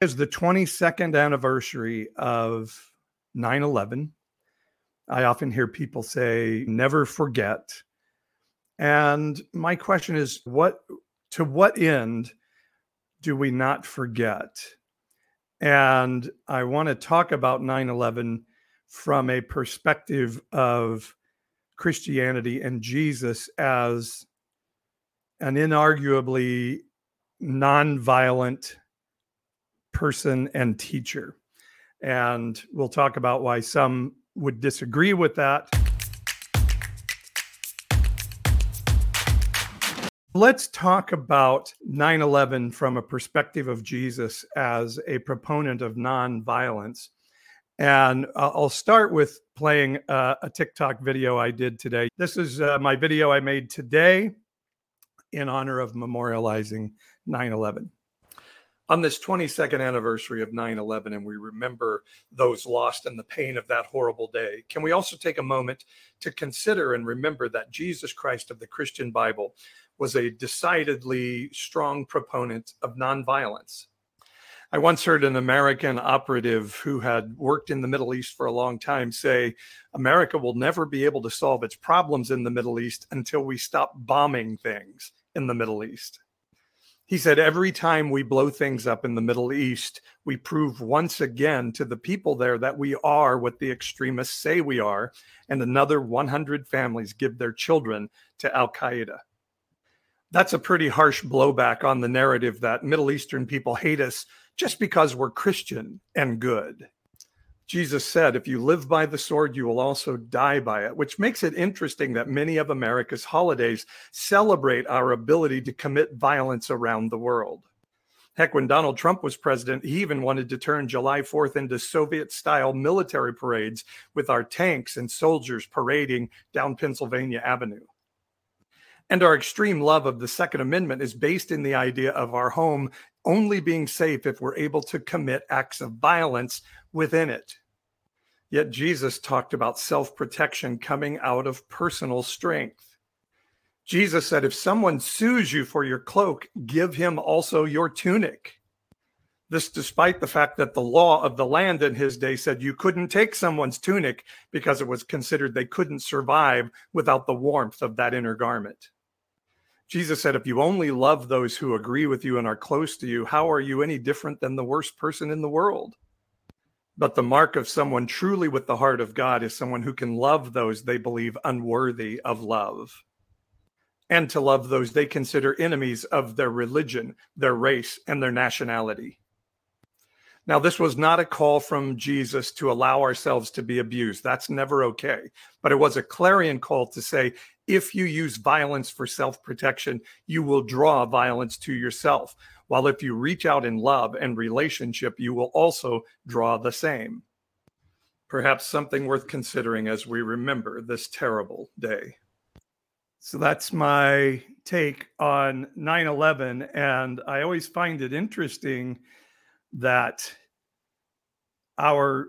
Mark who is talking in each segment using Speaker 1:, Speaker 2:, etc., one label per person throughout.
Speaker 1: is the 22nd anniversary of 9 11. I often hear people say, never forget. And my question is, what to what end do we not forget? And I want to talk about 9 11 from a perspective of Christianity and Jesus as an inarguably nonviolent person and teacher. And we'll talk about why some would disagree with that. Let's talk about 9 11 from a perspective of Jesus as a proponent of nonviolence. And I'll start with playing a, a TikTok video I did today. This is uh, my video I made today in honor of memorializing 9 11 on this 22nd anniversary of 9 11, and we remember those lost and the pain of that horrible day, can we also take a moment to consider and remember that Jesus Christ of the Christian Bible was a decidedly strong proponent of nonviolence? I once heard an American operative who had worked in the Middle East for a long time say, America will never be able to solve its problems in the Middle East until we stop bombing things in the Middle East. He said, every time we blow things up in the Middle East, we prove once again to the people there that we are what the extremists say we are, and another 100 families give their children to Al Qaeda. That's a pretty harsh blowback on the narrative that Middle Eastern people hate us just because we're Christian and good. Jesus said, if you live by the sword, you will also die by it, which makes it interesting that many of America's holidays celebrate our ability to commit violence around the world. Heck, when Donald Trump was president, he even wanted to turn July 4th into Soviet style military parades with our tanks and soldiers parading down Pennsylvania Avenue. And our extreme love of the Second Amendment is based in the idea of our home only being safe if we're able to commit acts of violence within it. Yet Jesus talked about self protection coming out of personal strength. Jesus said, If someone sues you for your cloak, give him also your tunic. This, despite the fact that the law of the land in his day said you couldn't take someone's tunic because it was considered they couldn't survive without the warmth of that inner garment. Jesus said, If you only love those who agree with you and are close to you, how are you any different than the worst person in the world? But the mark of someone truly with the heart of God is someone who can love those they believe unworthy of love and to love those they consider enemies of their religion, their race, and their nationality. Now, this was not a call from Jesus to allow ourselves to be abused. That's never okay. But it was a clarion call to say, if you use violence for self protection, you will draw violence to yourself. While if you reach out in love and relationship, you will also draw the same. Perhaps something worth considering as we remember this terrible day. So that's my take on 9 11. And I always find it interesting that our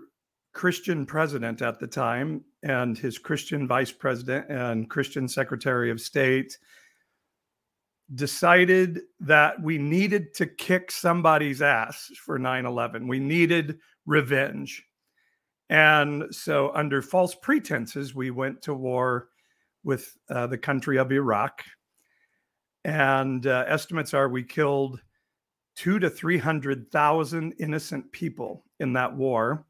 Speaker 1: Christian president at the time and his Christian vice president and Christian secretary of state decided that we needed to kick somebody's ass for 9 11. We needed revenge. And so, under false pretenses, we went to war with uh, the country of Iraq. And uh, estimates are we killed two to 300,000 innocent people in that war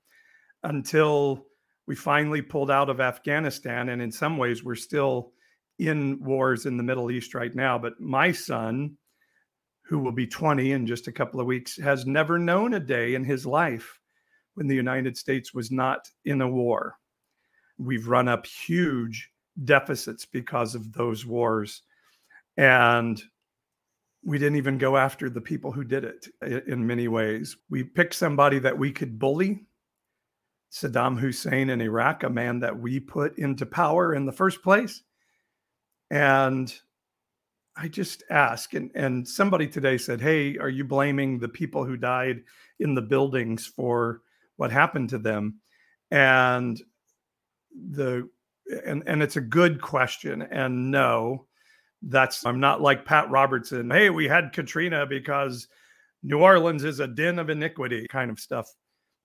Speaker 1: until we finally pulled out of Afghanistan. And in some ways, we're still in wars in the Middle East right now. But my son, who will be 20 in just a couple of weeks, has never known a day in his life when the United States was not in a war. We've run up huge deficits because of those wars. And we didn't even go after the people who did it in many ways. We picked somebody that we could bully. Saddam Hussein in Iraq, a man that we put into power in the first place. And I just ask, and, and somebody today said, Hey, are you blaming the people who died in the buildings for what happened to them? And the and and it's a good question. And no, that's I'm not like Pat Robertson. Hey, we had Katrina because New Orleans is a den of iniquity kind of stuff.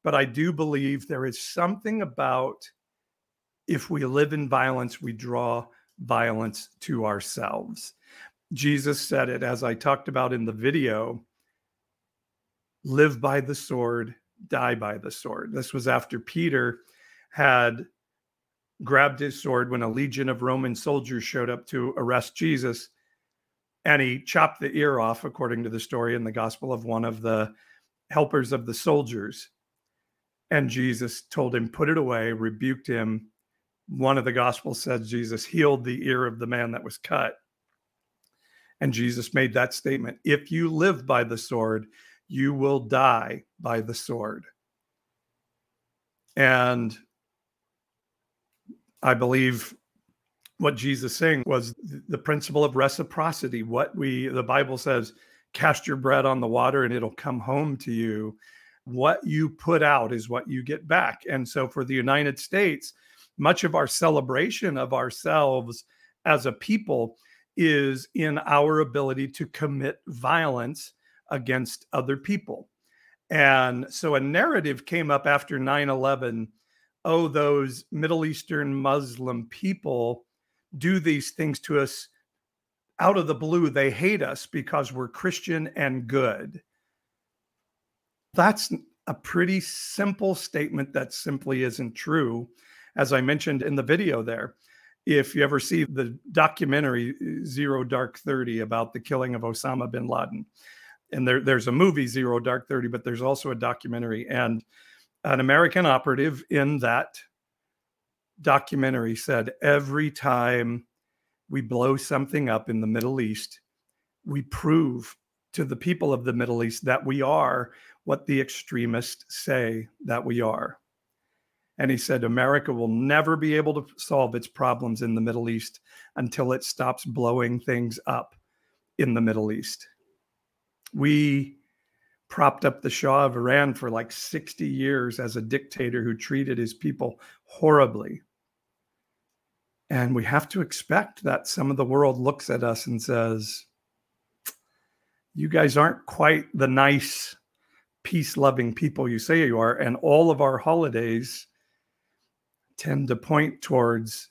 Speaker 1: But I do believe there is something about if we live in violence, we draw violence to ourselves. Jesus said it, as I talked about in the video live by the sword, die by the sword. This was after Peter had grabbed his sword when a legion of Roman soldiers showed up to arrest Jesus. And he chopped the ear off, according to the story in the gospel of one of the helpers of the soldiers. And Jesus told him, Put it away, rebuked him. One of the gospels says Jesus healed the ear of the man that was cut. And Jesus made that statement If you live by the sword, you will die by the sword. And I believe what Jesus saying was the principle of reciprocity. What we the Bible says, cast your bread on the water and it'll come home to you. What you put out is what you get back. And so for the United States, much of our celebration of ourselves as a people is in our ability to commit violence against other people. And so a narrative came up after 9 11 oh, those Middle Eastern Muslim people do these things to us out of the blue. They hate us because we're Christian and good. That's a pretty simple statement that simply isn't true. As I mentioned in the video there, if you ever see the documentary Zero Dark 30 about the killing of Osama bin Laden, and there, there's a movie Zero Dark 30, but there's also a documentary. And an American operative in that documentary said every time we blow something up in the Middle East, we prove to the people of the Middle East that we are what the extremists say that we are. And he said, America will never be able to solve its problems in the Middle East until it stops blowing things up in the Middle East. We propped up the Shah of Iran for like 60 years as a dictator who treated his people horribly. And we have to expect that some of the world looks at us and says, You guys aren't quite the nice, peace loving people you say you are. And all of our holidays tend to point towards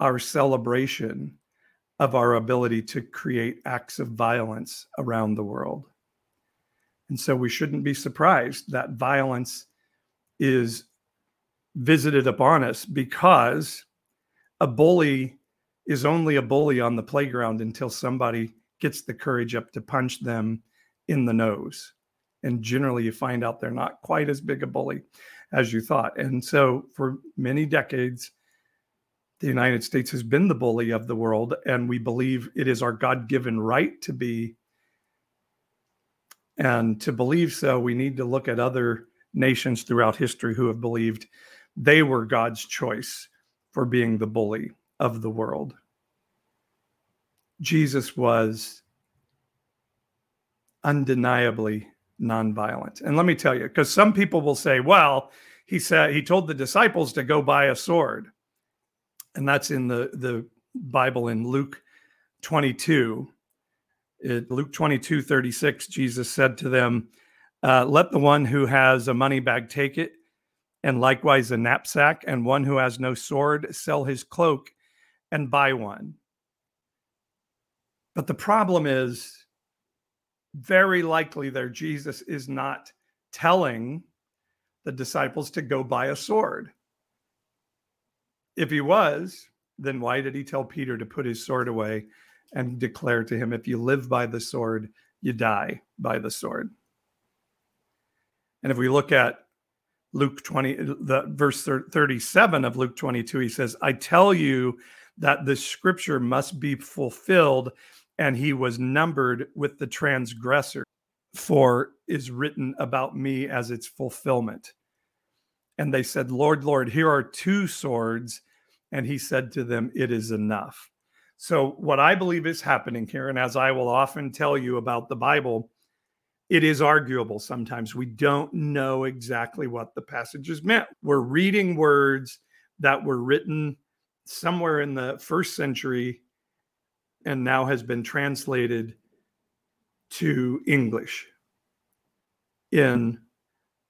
Speaker 1: our celebration of our ability to create acts of violence around the world. And so we shouldn't be surprised that violence is visited upon us because a bully is only a bully on the playground until somebody gets the courage up to punch them in the nose. And generally, you find out they're not quite as big a bully as you thought. And so, for many decades, the United States has been the bully of the world, and we believe it is our God given right to be and to believe so, we need to look at other nations throughout history who have believed they were God's choice for being the bully of the world. Jesus was undeniably nonviolent. And let me tell you, because some people will say, well, he said he told the disciples to go buy a sword. And that's in the, the Bible in Luke 22. It, Luke 22, 36, Jesus said to them, uh, Let the one who has a money bag take it, and likewise a knapsack, and one who has no sword sell his cloak and buy one. But the problem is, very likely there, Jesus is not telling the disciples to go buy a sword. If he was, then why did he tell Peter to put his sword away and declare to him, If you live by the sword, you die by the sword. And if we look at Luke 20, the verse 37 of Luke 22, he says, I tell you that the scripture must be fulfilled, and he was numbered with the transgressor, for is written about me as its fulfillment. And they said, Lord, Lord, here are two swords. And he said to them, It is enough. So, what I believe is happening here, and as I will often tell you about the Bible, it is arguable sometimes. We don't know exactly what the passages meant. We're reading words that were written somewhere in the first century and now has been translated to English. in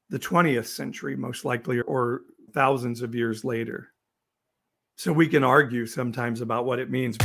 Speaker 1: the 20th century, most likely, or thousands of years later. So we can argue sometimes about what it means.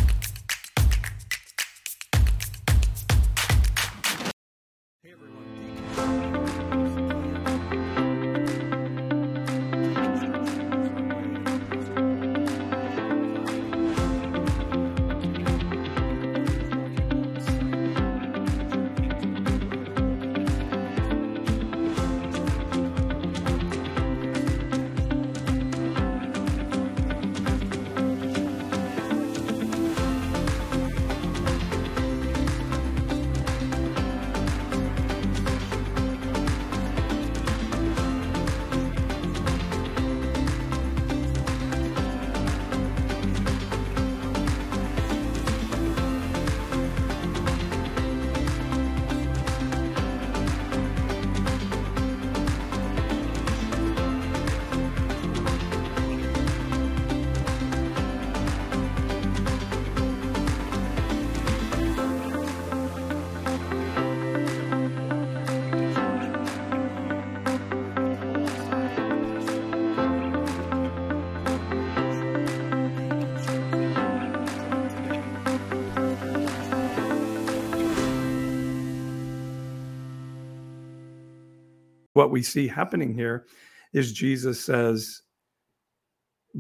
Speaker 1: What we see happening here is Jesus says,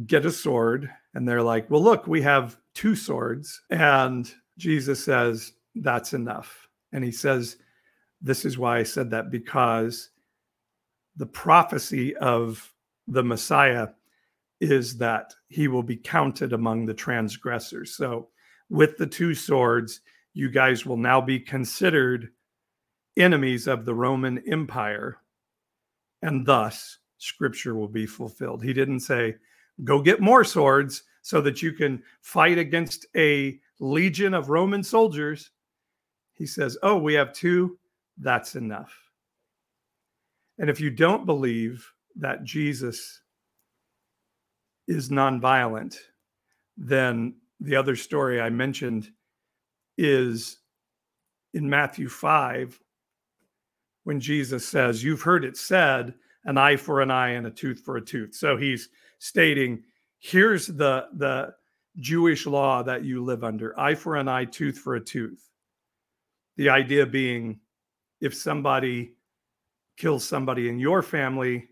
Speaker 1: Get a sword. And they're like, Well, look, we have two swords. And Jesus says, That's enough. And he says, This is why I said that because the prophecy of the Messiah is that he will be counted among the transgressors. So, with the two swords, you guys will now be considered enemies of the Roman Empire and thus scripture will be fulfilled. He didn't say, go get more swords so that you can fight against a legion of Roman soldiers. He says, oh, we have two, that's enough. And if you don't believe that Jesus is nonviolent, then the other story I mentioned is in Matthew 5 when Jesus says, You've heard it said, an eye for an eye and a tooth for a tooth. So he's stating, Here's the, the Jewish law that you live under eye for an eye, tooth for a tooth. The idea being, if somebody kills somebody in your family,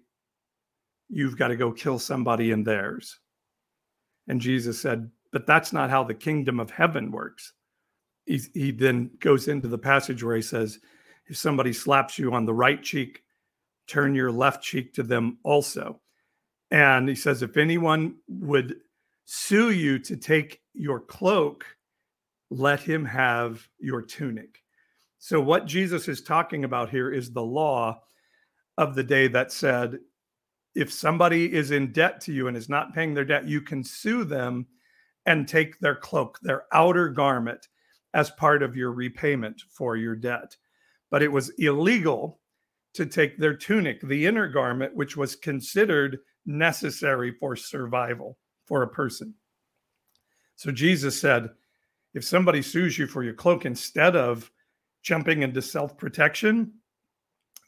Speaker 1: you've got to go kill somebody in theirs. And Jesus said, But that's not how the kingdom of heaven works. He, he then goes into the passage where he says, if somebody slaps you on the right cheek, turn your left cheek to them also. And he says, if anyone would sue you to take your cloak, let him have your tunic. So, what Jesus is talking about here is the law of the day that said, if somebody is in debt to you and is not paying their debt, you can sue them and take their cloak, their outer garment, as part of your repayment for your debt but it was illegal to take their tunic, the inner garment, which was considered necessary for survival for a person. So Jesus said, if somebody sues you for your cloak, instead of jumping into self protection,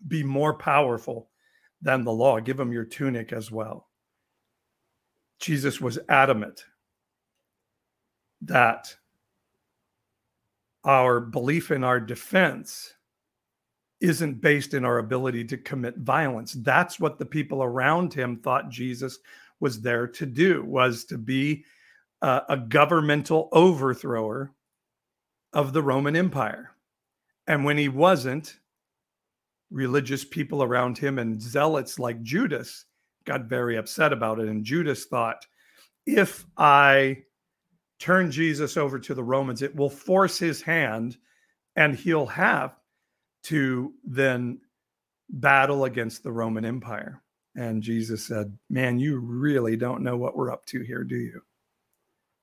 Speaker 1: be more powerful than the law. Give them your tunic as well. Jesus was adamant that our belief in our defense isn't based in our ability to commit violence. That's what the people around him thought Jesus was there to do, was to be a governmental overthrower of the Roman Empire. And when he wasn't, religious people around him and zealots like Judas got very upset about it. And Judas thought, if I turn Jesus over to the Romans, it will force his hand and he'll have to then battle against the Roman Empire. And Jesus said, Man, you really don't know what we're up to here, do you?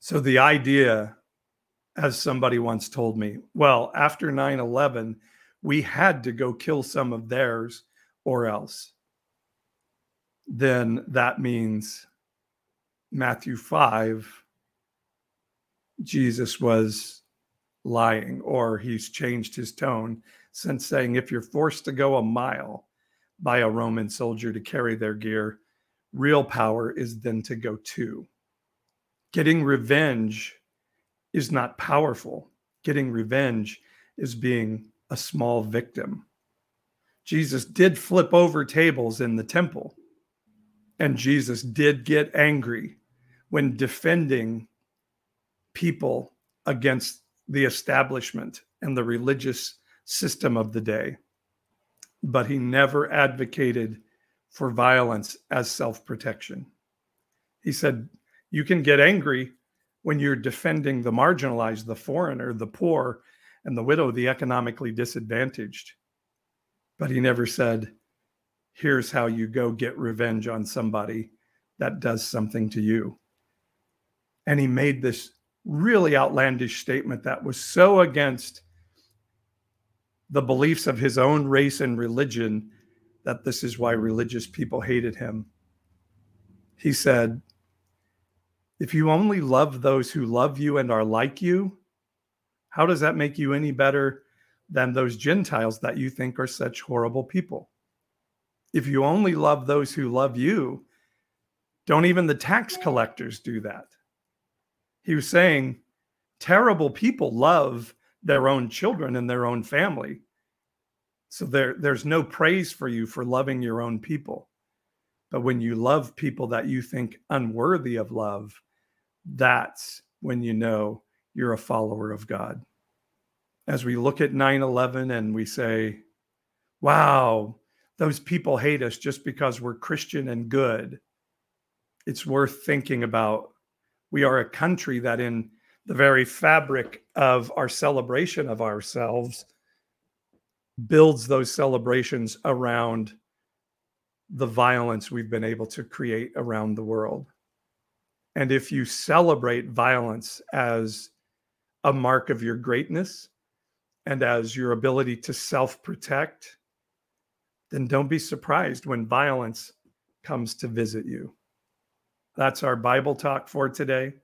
Speaker 1: So the idea, as somebody once told me, well, after 9 11, we had to go kill some of theirs or else. Then that means Matthew 5, Jesus was lying or he's changed his tone since saying if you're forced to go a mile, by a Roman soldier to carry their gear. Real power is then to go two. Getting revenge is not powerful. Getting revenge is being a small victim. Jesus did flip over tables in the temple, and Jesus did get angry when defending people against the establishment and the religious system of the day. But he never advocated for violence as self protection. He said, You can get angry when you're defending the marginalized, the foreigner, the poor, and the widow, the economically disadvantaged. But he never said, Here's how you go get revenge on somebody that does something to you. And he made this really outlandish statement that was so against the beliefs of his own race and religion that this is why religious people hated him. He said, If you only love those who love you and are like you, how does that make you any better than those Gentiles that you think are such horrible people? If you only love those who love you, don't even the tax collectors do that? He was saying terrible people love their own children and their own family. So there, there's no praise for you for loving your own people. But when you love people that you think unworthy of love, that's when you know you're a follower of God. As we look at 9 11 and we say, wow, those people hate us just because we're Christian and good, it's worth thinking about we are a country that, in the very fabric of our celebration of ourselves, builds those celebrations around the violence we've been able to create around the world. And if you celebrate violence as a mark of your greatness and as your ability to self protect, then don't be surprised when violence comes to visit you. That's our Bible talk for today.